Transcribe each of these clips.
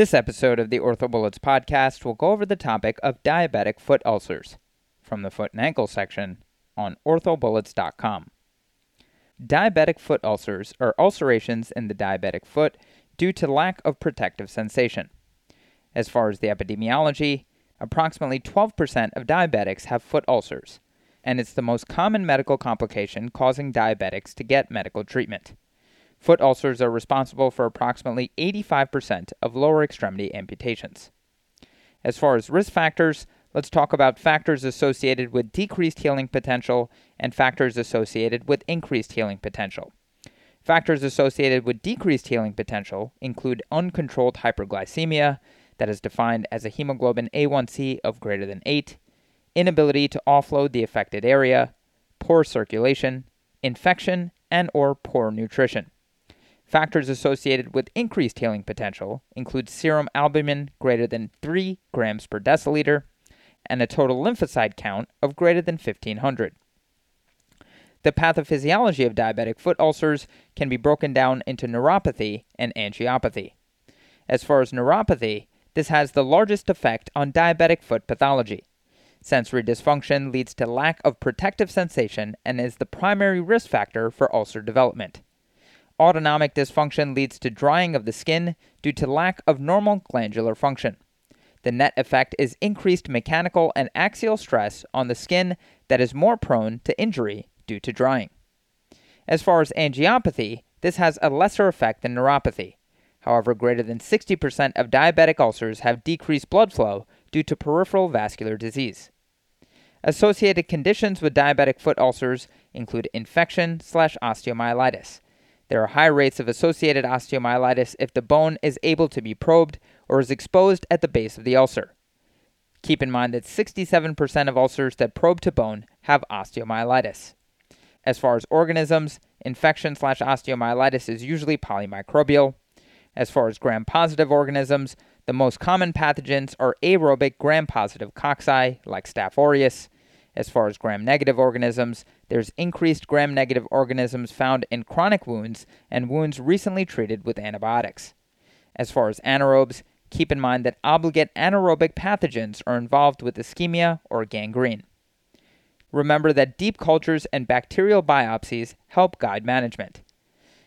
This episode of the OrthoBullets podcast will go over the topic of diabetic foot ulcers from the foot and ankle section on orthobullets.com. Diabetic foot ulcers are ulcerations in the diabetic foot due to lack of protective sensation. As far as the epidemiology, approximately 12% of diabetics have foot ulcers, and it's the most common medical complication causing diabetics to get medical treatment. Foot ulcers are responsible for approximately 85% of lower extremity amputations. As far as risk factors, let's talk about factors associated with decreased healing potential and factors associated with increased healing potential. Factors associated with decreased healing potential include uncontrolled hyperglycemia, that is defined as a hemoglobin A1C of greater than 8, inability to offload the affected area, poor circulation, infection, and or poor nutrition. Factors associated with increased healing potential include serum albumin greater than 3 grams per deciliter and a total lymphocyte count of greater than 1500. The pathophysiology of diabetic foot ulcers can be broken down into neuropathy and angiopathy. As far as neuropathy, this has the largest effect on diabetic foot pathology. Sensory dysfunction leads to lack of protective sensation and is the primary risk factor for ulcer development. Autonomic dysfunction leads to drying of the skin due to lack of normal glandular function. The net effect is increased mechanical and axial stress on the skin that is more prone to injury due to drying. As far as angiopathy, this has a lesser effect than neuropathy. However, greater than 60% of diabetic ulcers have decreased blood flow due to peripheral vascular disease. Associated conditions with diabetic foot ulcers include infection slash osteomyelitis, there are high rates of associated osteomyelitis if the bone is able to be probed or is exposed at the base of the ulcer. Keep in mind that 67% of ulcers that probe to bone have osteomyelitis. As far as organisms, infection slash osteomyelitis is usually polymicrobial. As far as gram positive organisms, the most common pathogens are aerobic gram positive cocci like Staph aureus. As far as gram negative organisms, there's increased gram negative organisms found in chronic wounds and wounds recently treated with antibiotics. As far as anaerobes, keep in mind that obligate anaerobic pathogens are involved with ischemia or gangrene. Remember that deep cultures and bacterial biopsies help guide management.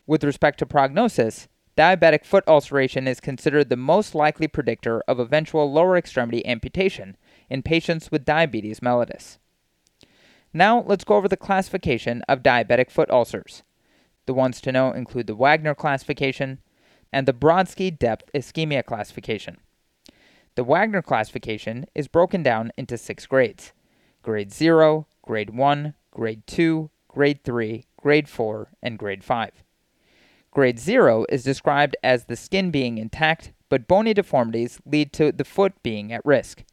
With respect to prognosis, diabetic foot ulceration is considered the most likely predictor of eventual lower extremity amputation in patients with diabetes mellitus. Now let's go over the classification of diabetic foot ulcers. The ones to know include the Wagner classification and the Brodsky depth ischemia classification. The Wagner classification is broken down into six grades grade 0, grade 1, grade 2, grade 3, grade 4, and grade 5. Grade 0 is described as the skin being intact, but bony deformities lead to the foot being at risk.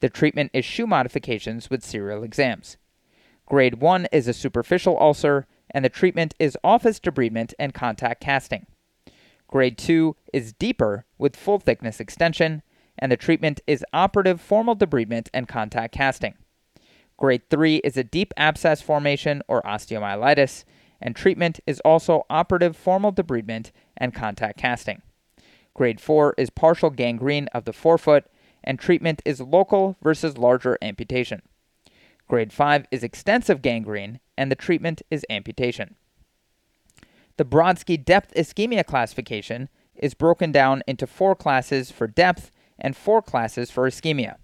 The treatment is shoe modifications with serial exams. Grade 1 is a superficial ulcer, and the treatment is office debridement and contact casting. Grade 2 is deeper with full thickness extension, and the treatment is operative formal debridement and contact casting. Grade 3 is a deep abscess formation or osteomyelitis, and treatment is also operative formal debridement and contact casting. Grade 4 is partial gangrene of the forefoot, and treatment is local versus larger amputation. Grade 5 is extensive gangrene, and the treatment is amputation. The Brodsky depth ischemia classification is broken down into four classes for depth and four classes for ischemia.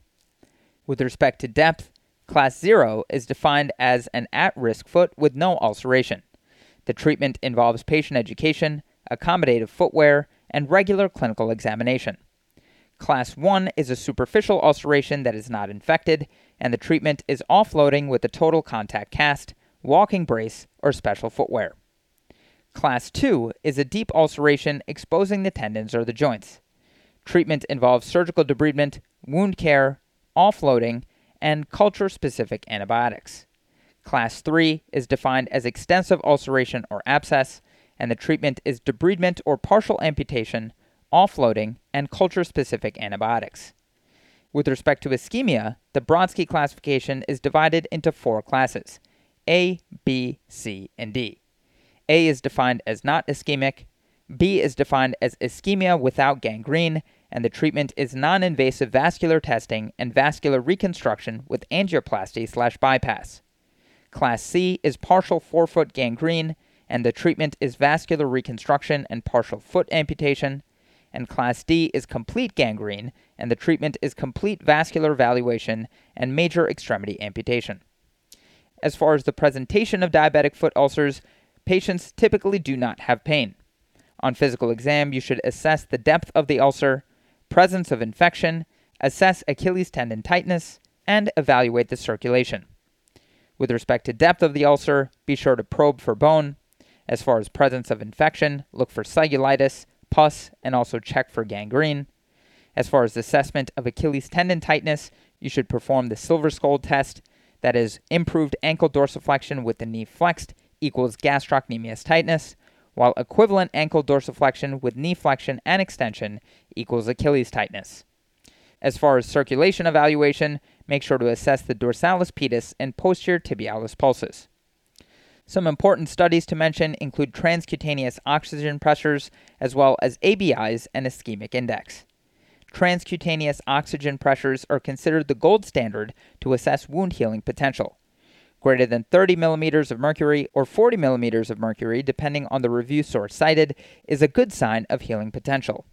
With respect to depth, Class 0 is defined as an at risk foot with no ulceration. The treatment involves patient education, accommodative footwear, and regular clinical examination. Class 1 is a superficial ulceration that is not infected, and the treatment is offloading with a total contact cast, walking brace, or special footwear. Class 2 is a deep ulceration exposing the tendons or the joints. Treatment involves surgical debridement, wound care, offloading, and culture specific antibiotics. Class 3 is defined as extensive ulceration or abscess, and the treatment is debridement or partial amputation offloading, and culture specific antibiotics. With respect to ischemia, the Brodsky classification is divided into four classes A, B, C, and D. A is defined as not ischemic, B is defined as ischemia without gangrene, and the treatment is non invasive vascular testing and vascular reconstruction with angioplasty slash bypass. Class C is partial forefoot gangrene, and the treatment is vascular reconstruction and partial foot amputation. And Class D is complete gangrene, and the treatment is complete vascular evaluation and major extremity amputation. As far as the presentation of diabetic foot ulcers, patients typically do not have pain. On physical exam, you should assess the depth of the ulcer, presence of infection, assess Achilles tendon tightness, and evaluate the circulation. With respect to depth of the ulcer, be sure to probe for bone. As far as presence of infection, look for cellulitis, pus, and also check for gangrene. As far as assessment of Achilles tendon tightness, you should perform the Silfverskiöld test, that is, improved ankle dorsiflexion with the knee flexed equals gastrocnemius tightness, while equivalent ankle dorsiflexion with knee flexion and extension equals Achilles tightness. As far as circulation evaluation, make sure to assess the dorsalis pedis and posterior tibialis pulses. Some important studies to mention include transcutaneous oxygen pressures, as well as ABIs and ischemic index. Transcutaneous oxygen pressures are considered the gold standard to assess wound healing potential. Greater than 30 millimeters of mercury or 40 millimeters of mercury, depending on the review source cited, is a good sign of healing potential.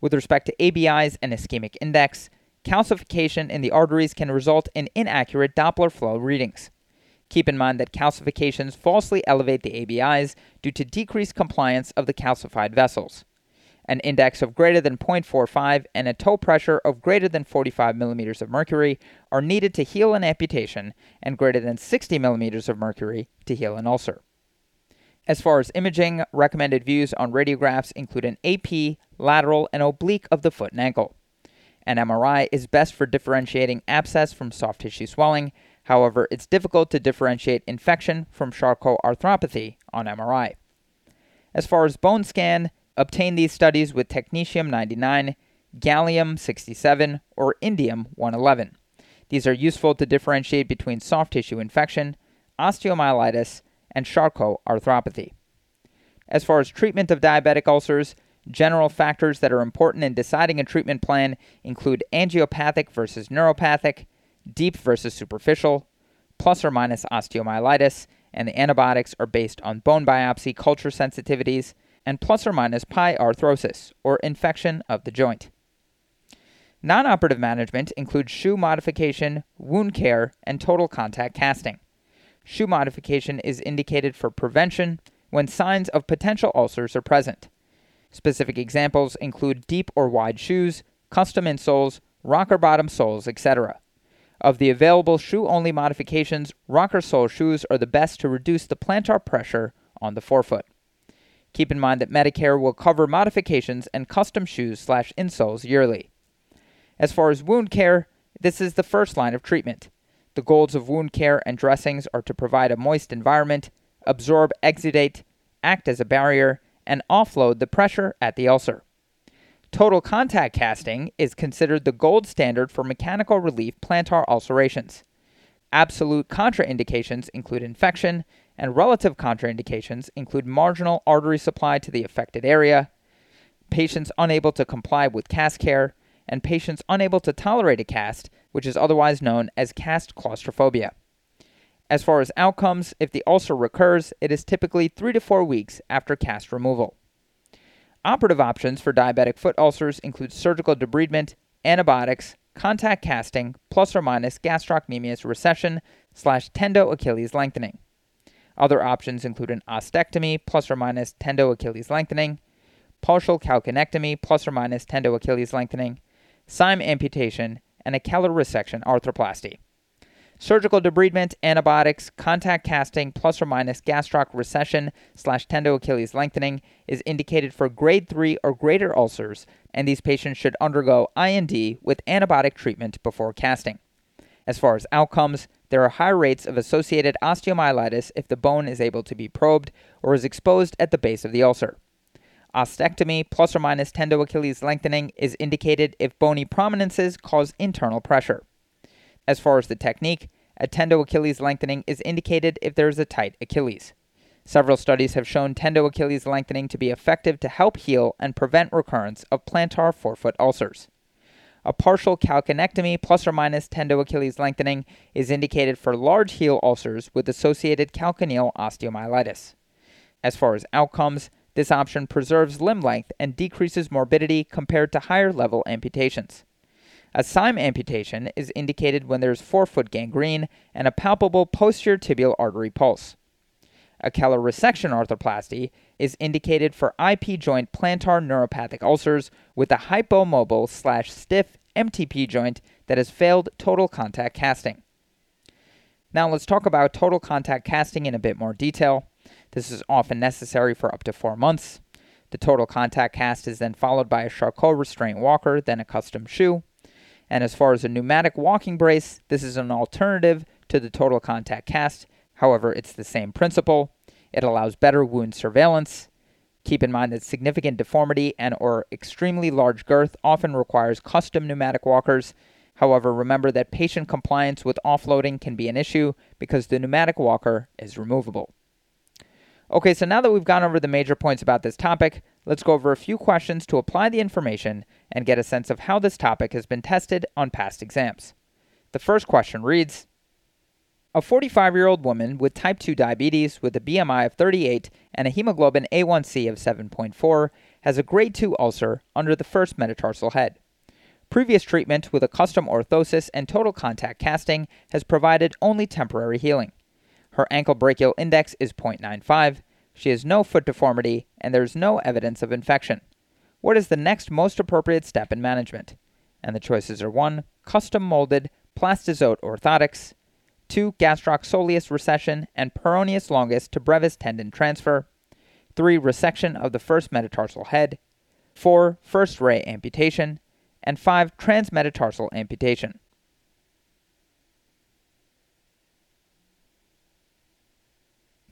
With respect to ABIs and ischemic index, calcification in the arteries can result in inaccurate Doppler flow readings. Keep in mind that calcifications falsely elevate the ABIs due to decreased compliance of the calcified vessels. An index of greater than 0.45 and a toe pressure of greater than 45 millimeters of mercury are needed to heal an amputation and greater than 60 millimeters of mercury to heal an ulcer. As far as imaging, recommended views on radiographs include an AP, lateral, and oblique of the foot and ankle. An MRI is best for differentiating abscess from soft tissue swelling. However, it's difficult to differentiate infection from Charcot arthropathy on MRI. As far as bone scan, obtain these studies with technetium 99, gallium 67, or indium 111. These are useful to differentiate between soft tissue infection, osteomyelitis, and Charcot arthropathy. As far as treatment of diabetic ulcers, general factors that are important in deciding a treatment plan include angiopathic versus neuropathic, deep versus superficial, plus or minus osteomyelitis, and the antibiotics are based on bone biopsy culture sensitivities, and plus or minus pyarthrosis, or infection of the joint. Non operative management includes shoe modification, wound care, and total contact casting. Shoe modification is indicated for prevention when signs of potential ulcers are present. Specific examples include deep or wide shoes, custom insoles, rocker bottom soles, etc. Of the available shoe only modifications, rocker sole shoes are the best to reduce the plantar pressure on the forefoot. Keep in mind that Medicare will cover modifications and custom shoes slash insoles yearly. As far as wound care, this is the first line of treatment. The goals of wound care and dressings are to provide a moist environment, absorb exudate, act as a barrier, and offload the pressure at the ulcer. Total contact casting is considered the gold standard for mechanical relief plantar ulcerations. Absolute contraindications include infection, and relative contraindications include marginal artery supply to the affected area, patients unable to comply with cast care, and patients unable to tolerate a cast, which is otherwise known as cast claustrophobia. As far as outcomes, if the ulcer recurs, it is typically 3 to 4 weeks after cast removal. Operative options for diabetic foot ulcers include surgical debridement, antibiotics, contact casting, plus or minus gastrocnemius recession slash tendo Achilles lengthening. Other options include an ostectomy plus or minus tendo Achilles lengthening, partial calcanectomy plus or minus tendo Achilles lengthening, Syme amputation, and a Keller resection arthroplasty. Surgical debridement, antibiotics, contact casting, plus or minus gastroc recession slash tendo Achilles lengthening is indicated for grade 3 or greater ulcers, and these patients should undergo I&D with antibiotic treatment before casting. As far as outcomes, there are high rates of associated osteomyelitis if the bone is able to be probed or is exposed at the base of the ulcer. Ostectomy plus or minus tendo Achilles lengthening is indicated if bony prominences cause internal pressure. As far as the technique, a tendo Achilles lengthening is indicated if there is a tight Achilles. Several studies have shown tendo Achilles lengthening to be effective to help heal and prevent recurrence of plantar forefoot ulcers. A partial calcanectomy plus or minus tendo Achilles lengthening is indicated for large heel ulcers with associated calcaneal osteomyelitis. As far as outcomes, this option preserves limb length and decreases morbidity compared to higher level amputations. A Syme amputation is indicated when there is forefoot gangrene and a palpable posterior tibial artery pulse. A Keller resection arthroplasty is indicated for IP joint plantar neuropathic ulcers with a hypomobile slash stiff MTP joint that has failed total contact casting. Now let's talk about total contact casting in a bit more detail. This is often necessary for up to four months. The total contact cast is then followed by a Charcot restraint walker, then a custom shoe. And as far as a pneumatic walking brace, this is an alternative to the total contact cast. However, it's the same principle. It allows better wound surveillance. Keep in mind that significant deformity and or extremely large girth often requires custom pneumatic walkers. However, remember that patient compliance with offloading can be an issue because the pneumatic walker is removable. Okay, so now that we've gone over the major points about this topic, let's go over a few questions to apply the information and get a sense of how this topic has been tested on past exams. The first question reads A 45 year old woman with type 2 diabetes with a BMI of 38 and a hemoglobin A1C of 7.4 has a grade 2 ulcer under the first metatarsal head. Previous treatment with a custom orthosis and total contact casting has provided only temporary healing. Her ankle brachial index is 0.95. She has no foot deformity, and there is no evidence of infection. What is the next most appropriate step in management? And the choices are 1. Custom molded Plastazote orthotics, 2. Gastroc soleus recession and peroneus longus to brevis tendon transfer, 3. Resection of the first metatarsal head, 4. First ray amputation, and 5. Transmetatarsal amputation.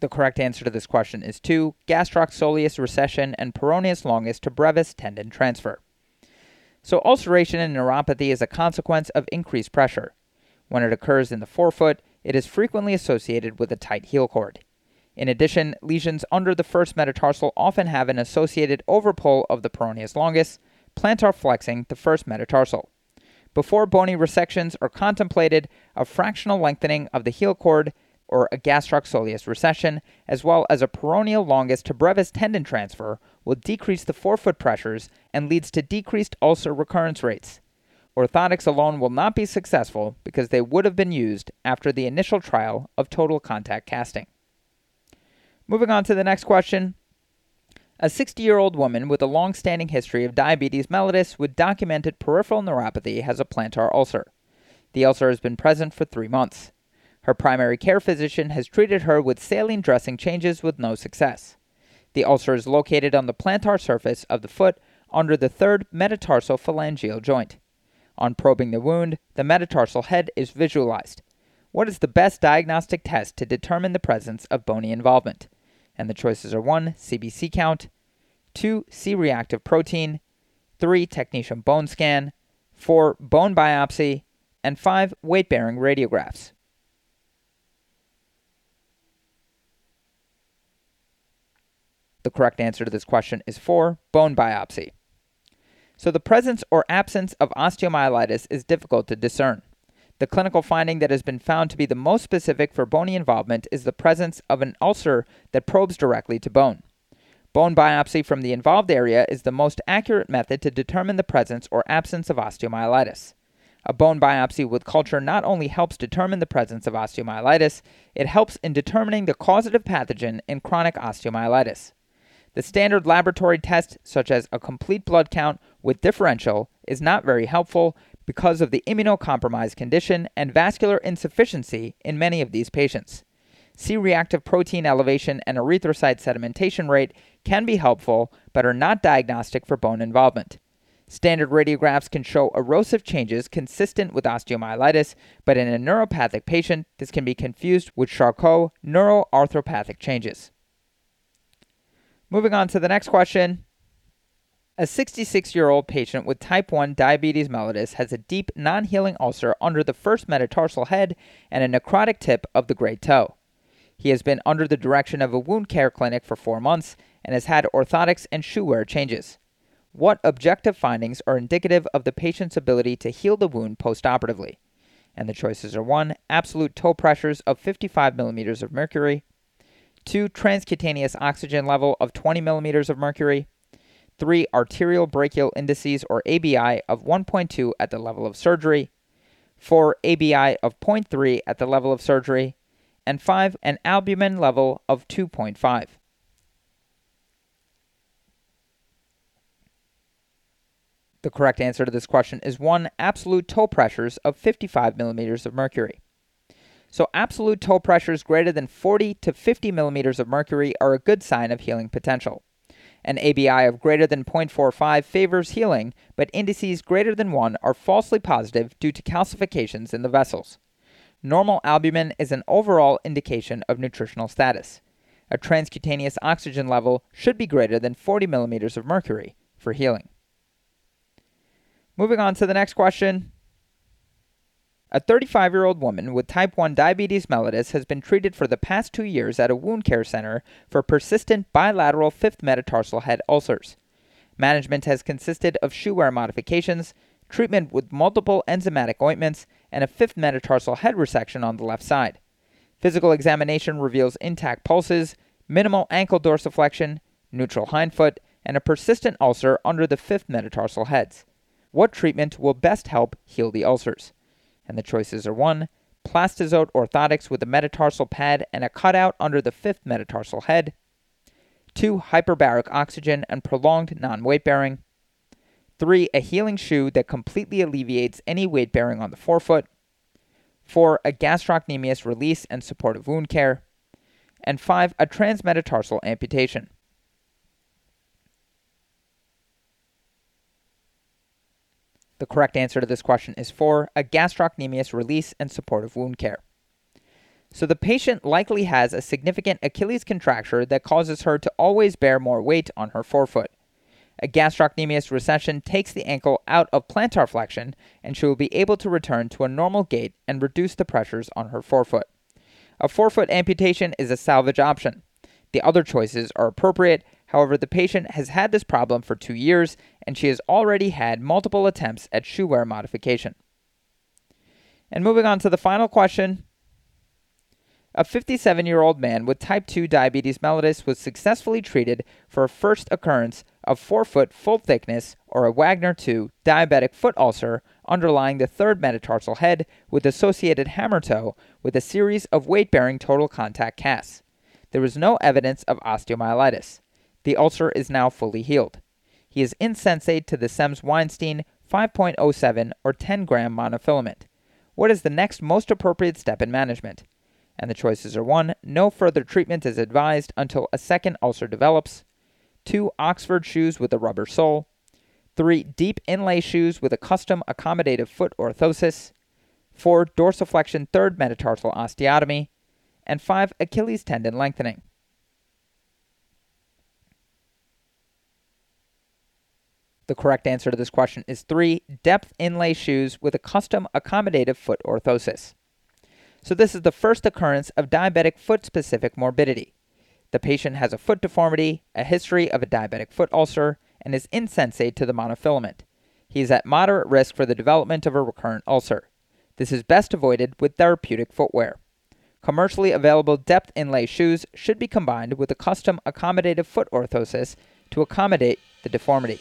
The correct answer to this question is 2. Gastroc soleus recession and peroneus longus to brevis tendon transfer. So, ulceration and neuropathy is a consequence of increased pressure. When it occurs in the forefoot, it is frequently associated with a tight heel cord. In addition, lesions under the first metatarsal often have an associated overpull of the peroneus longus, plantar flexing the first metatarsal. Before bony resections are contemplated, a fractional lengthening of the heel cord or a gastrocsoleus recession, as well as a peroneal longus to brevis tendon transfer, will decrease the forefoot pressures and leads to decreased ulcer recurrence rates. Orthotics alone will not be successful because they would have been used after the initial trial of total contact casting. Moving on to the next question. A 60 year old woman with a long standing history of diabetes mellitus with documented peripheral neuropathy has a plantar ulcer. The ulcer has been present for three months. Her primary care physician has treated her with saline dressing changes with no success. The ulcer is located on the plantar surface of the foot under the third metatarsal phalangeal joint. On probing the wound, the metatarsal head is visualized. What is the best diagnostic test to determine the presence of bony involvement? And the choices are 1. CBC count, 2. C reactive protein, 3. Technetium bone scan, 4. Bone biopsy, and 5. Weight bearing radiographs. The correct answer to this question is 4. Bone biopsy. So the presence or absence of osteomyelitis is difficult to discern. The clinical finding that has been found to be the most specific for bony involvement is the presence of an ulcer that probes directly to bone. Bone biopsy from the involved area is the most accurate method to determine the presence or absence of osteomyelitis. A bone biopsy with culture not only helps determine the presence of osteomyelitis, it helps in determining the causative pathogen in chronic osteomyelitis. The standard laboratory test, such as a complete blood count with differential, is not very helpful because of the immunocompromised condition and vascular insufficiency in many of these patients. C reactive protein elevation and erythrocyte sedimentation rate can be helpful but are not diagnostic for bone involvement. Standard radiographs can show erosive changes consistent with osteomyelitis, but in a neuropathic patient, this can be confused with Charcot neuroarthropathic changes. Moving on to the next question. A 66 year old patient with type 1 diabetes mellitus has a deep, non healing ulcer under the first metatarsal head and a necrotic tip of the great toe. He has been under the direction of a wound care clinic for four months and has had orthotics and shoe wear changes. What objective findings are indicative of the patient's ability to heal the wound postoperatively? And the choices are 1. Absolute toe pressures of 55 millimeters of mercury, 2. Transcutaneous oxygen level of 20 millimeters of mercury, 3. Arterial brachial indices or ABI of 1.2 at the level of surgery, 4. ABI of 0.3 at the level of surgery, and 5. An albumin level of 2.5. The correct answer to this question is 1. Absolute toe pressures of 55 millimeters of mercury. So, absolute toe pressures greater than 40 to 50 millimeters of mercury are a good sign of healing potential. An ABI of greater than 0.45 favors healing, but indices greater than 1 are falsely positive due to calcifications in the vessels. Normal albumin is an overall indication of nutritional status. A transcutaneous oxygen level should be greater than 40 millimeters of mercury for healing. Moving on to the next question. A 35 year old woman with type 1 diabetes mellitus has been treated for the past two years at a wound care center for persistent bilateral fifth metatarsal head ulcers. Management has consisted of shoe wear modifications, treatment with multiple enzymatic ointments, and a fifth metatarsal head resection on the left side. Physical examination reveals intact pulses, minimal ankle dorsiflexion, neutral hindfoot, and a persistent ulcer under the fifth metatarsal heads. What treatment will best help heal the ulcers? And the choices are 1. Plastazote orthotics with a metatarsal pad and a cutout under the fifth metatarsal head. 2. Hyperbaric oxygen and prolonged non weight bearing. 3. A healing shoe that completely alleviates any weight bearing on the forefoot. 4. A gastrocnemius release and supportive wound care. And 5. A transmetatarsal amputation. The correct answer to this question is 4. A gastrocnemius release and supportive wound care. So the patient likely has a significant Achilles contracture that causes her to always bear more weight on her forefoot. A gastrocnemius recession takes the ankle out of plantar flexion, and she will be able to return to a normal gait and reduce the pressures on her forefoot. A forefoot amputation is a salvage option. The other choices are appropriate, however, the patient has had this problem for two years, and she has already had multiple attempts at shoe wear modification. And moving on to the final question a 57 year old man with type 2 diabetes mellitus was successfully treated for a first occurrence of forefoot full thickness or a Wagner 2 diabetic foot ulcer underlying the third metatarsal head with associated hammer toe with a series of weight bearing total contact casts. There was no evidence of osteomyelitis. The ulcer is now fully healed. He is insensate to the Semmes Weinstein 5.07 or 10 gram monofilament. What is the next most appropriate step in management? And the choices are 1. No further treatment is advised until a second ulcer develops. 2. Oxford shoes with a rubber sole. 3. Deep inlay shoes with a custom accommodative foot orthosis. 4. Dorsiflexion third metatarsal osteotomy. And 5. Achilles tendon lengthening. The correct answer to this question is 3. Depth inlay shoes with a custom accommodative foot orthosis. So, this is the first occurrence of diabetic foot specific morbidity. The patient has a foot deformity, a history of a diabetic foot ulcer, and is insensate to the monofilament. He is at moderate risk for the development of a recurrent ulcer. This is best avoided with therapeutic footwear. Commercially available depth inlay shoes should be combined with a custom accommodative foot orthosis to accommodate the deformity.